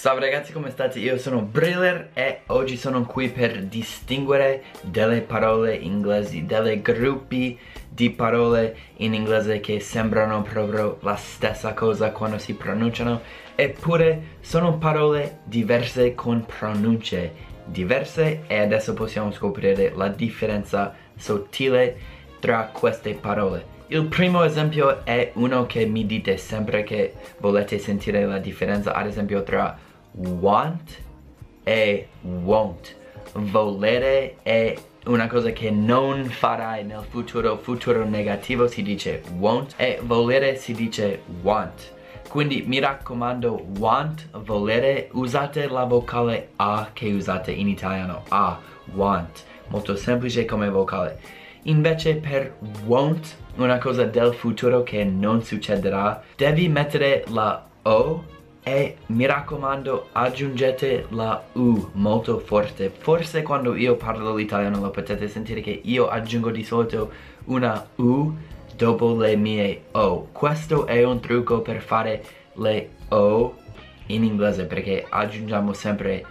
Salve ragazzi come state? Io sono Briller e oggi sono qui per distinguere delle parole inglesi, delle gruppi di parole in inglese che sembrano proprio la stessa cosa quando si pronunciano eppure sono parole diverse con pronunce diverse e adesso possiamo scoprire la differenza sottile tra queste parole. Il primo esempio è uno che mi dite sempre che volete sentire la differenza, ad esempio tra want e won't. Volere è una cosa che non farai nel futuro, futuro negativo si dice won't e volere si dice want. Quindi mi raccomando, want, volere, usate la vocale A che usate in italiano, A, want. Molto semplice come vocale. Invece per won't, una cosa del futuro che non succederà, devi mettere la O e mi raccomando aggiungete la U molto forte. Forse quando io parlo l'italiano lo potete sentire che io aggiungo di solito una U dopo le mie O. Questo è un trucco per fare le O in inglese perché aggiungiamo sempre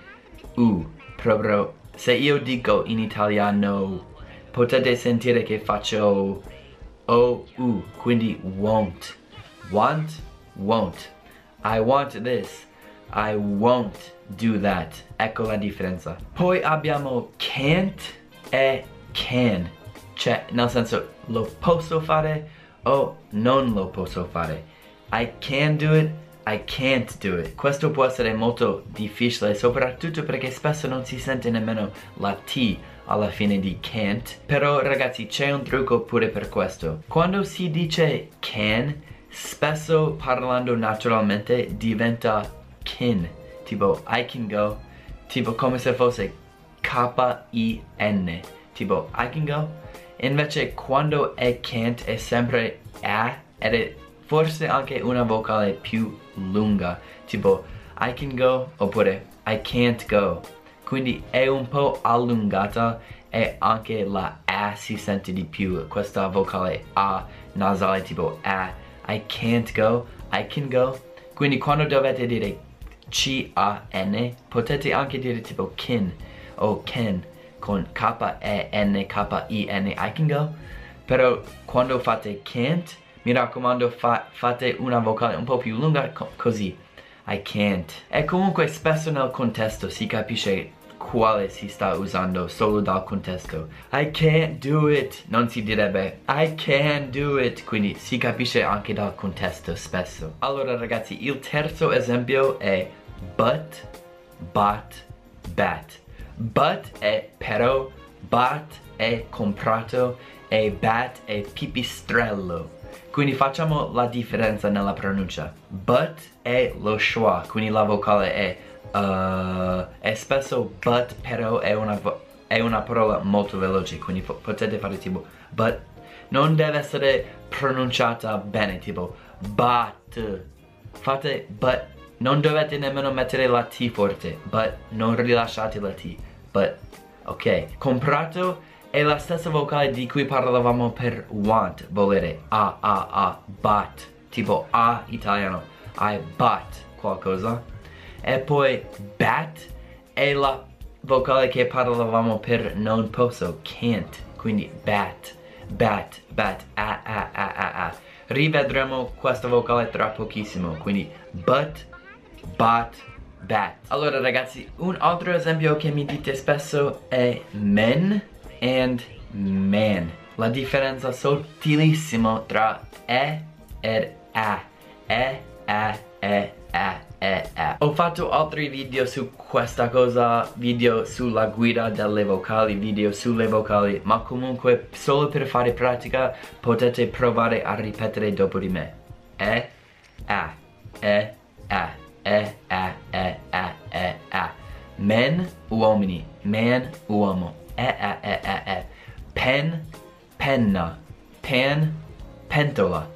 U. Proprio se io dico in italiano potete sentire che faccio o u quindi won't want won't I want this. I won't do that. Ecco la differenza. Poi abbiamo can't e can. Cioè nel senso lo posso fare o non lo posso fare. I can do it I can't do it. Questo può essere molto difficile soprattutto perché spesso non si sente nemmeno la T alla fine di can't. Però ragazzi c'è un trucco pure per questo. Quando si dice can spesso parlando naturalmente diventa kin tipo I can go tipo come se fosse K-I-N tipo I can go. Invece quando è can't è sempre A ed è forse anche una vocale più lunga tipo I can go oppure I can't go. Quindi è un po' allungata e anche la A si sente di più questa vocale A nasale tipo A I can't go, I can go. Quindi quando dovete dire C-A-N potete anche dire tipo kin o ken con K-E-N, K-I-N, I can go. Però quando fate can't mi raccomando fa fate una vocale un po' più lunga co così. I can't. E comunque spesso nel contesto si capisce quale si sta usando solo dal contesto. I can't do it non si direbbe. I can do it quindi si capisce anche dal contesto spesso. Allora ragazzi il terzo esempio è but but bat but è però bat è comprato e bat è pipistrello. Quindi facciamo la differenza nella pronuncia. But è lo schwa quindi la vocale è uh, e spesso but però è una, è una parola molto veloce quindi potete fare tipo but. Non deve essere pronunciata bene tipo but. Fate but. Non dovete nemmeno mettere la T forte but. Non rilasciate la T but. Ok comprato è la stessa vocale di cui parlavamo per want volere. A a a but. Tipo a italiano. I bought qualcosa e poi bat è la vocale che parlavamo per non posso, can't, quindi bat, bat, bat, a, a, a, a, a. Rivedremo questa vocale tra pochissimo, quindi but, but, bat. Allora ragazzi, un altro esempio che mi dite spesso è men and man. La differenza sottilissima tra e ed a. E, a, e, a eh, eh. Ho fatto altri video su questa cosa, video sulla guida delle vocali, video sulle vocali, ma comunque solo per fare pratica potete provare a ripetere dopo di me. E, a, e, a, e, a, e, a, e, a. Men, uomini, man, uomo. E, a, e, a, e. Pen, penna. Pan, pentola.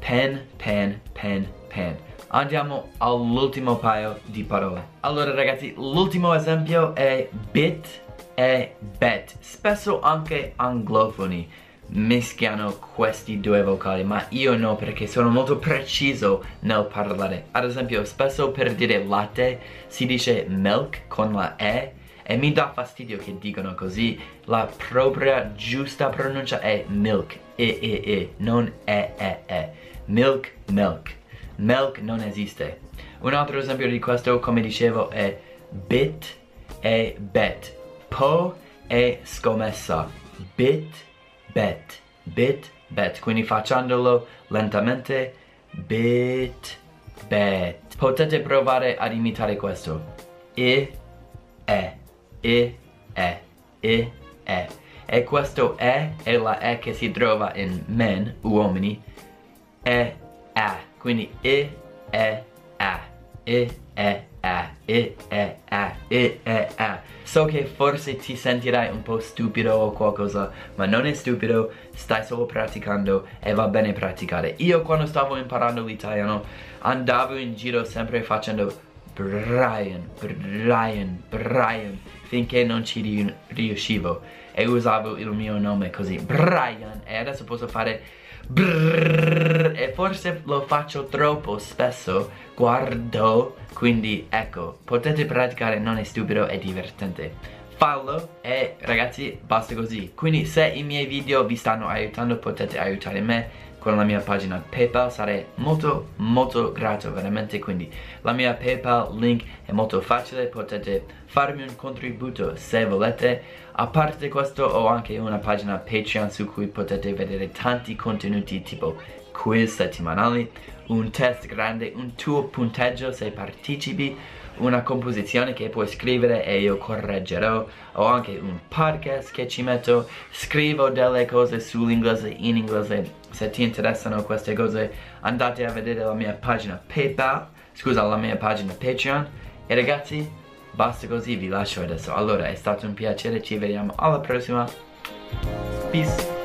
Pen, pen, pen, pen andiamo all'ultimo paio di parole. Allora ragazzi l'ultimo esempio è bit e bet. Spesso anche anglofoni mischiano questi due vocali ma io no perché sono molto preciso nel parlare. Ad esempio spesso per dire latte si dice milk con la E e mi dà fastidio che dicono così. La propria giusta pronuncia è milk e e e non e e e. Milk milk milk non esiste. Un altro esempio di questo come dicevo è bit e bet. Po e scommessa. Bit bet. Bit bet. Quindi facendolo lentamente bit bet. Potete provare ad imitare questo. E e e, E, E, E. E questo E è la E che si trova in men, uomini, E, A. Quindi E, E, A. E, E, A. E, E, A. E, E, A. So che forse ti sentirai un po' stupido o qualcosa, ma non è stupido, stai solo praticando e va bene praticare. Io quando stavo imparando l'italiano andavo in giro sempre facendo Brian, Brian, Brian finché non ci riuscivo e usavo il mio nome così Brian e adesso posso fare brrrr, e forse lo faccio troppo spesso guardo quindi ecco potete praticare non è stupido è divertente. Fallo e ragazzi basta così. Quindi se i miei video vi stanno aiutando potete aiutare me con la mia pagina Paypal. Sarei molto molto grato veramente. Quindi la mia Paypal link è molto facile. Potete farmi un contributo se volete. A parte questo ho anche una pagina Patreon su cui potete vedere tanti contenuti tipo quiz settimanali un test grande un tuo punteggio se partecipi una composizione che puoi scrivere e io correggerò ho anche un podcast che ci metto scrivo delle cose sull'inglese in inglese. Se ti interessano queste cose andate a vedere la mia pagina paypal scusa la mia pagina patreon. E ragazzi basta così vi lascio adesso. Allora è stato un piacere ci vediamo alla prossima. Peace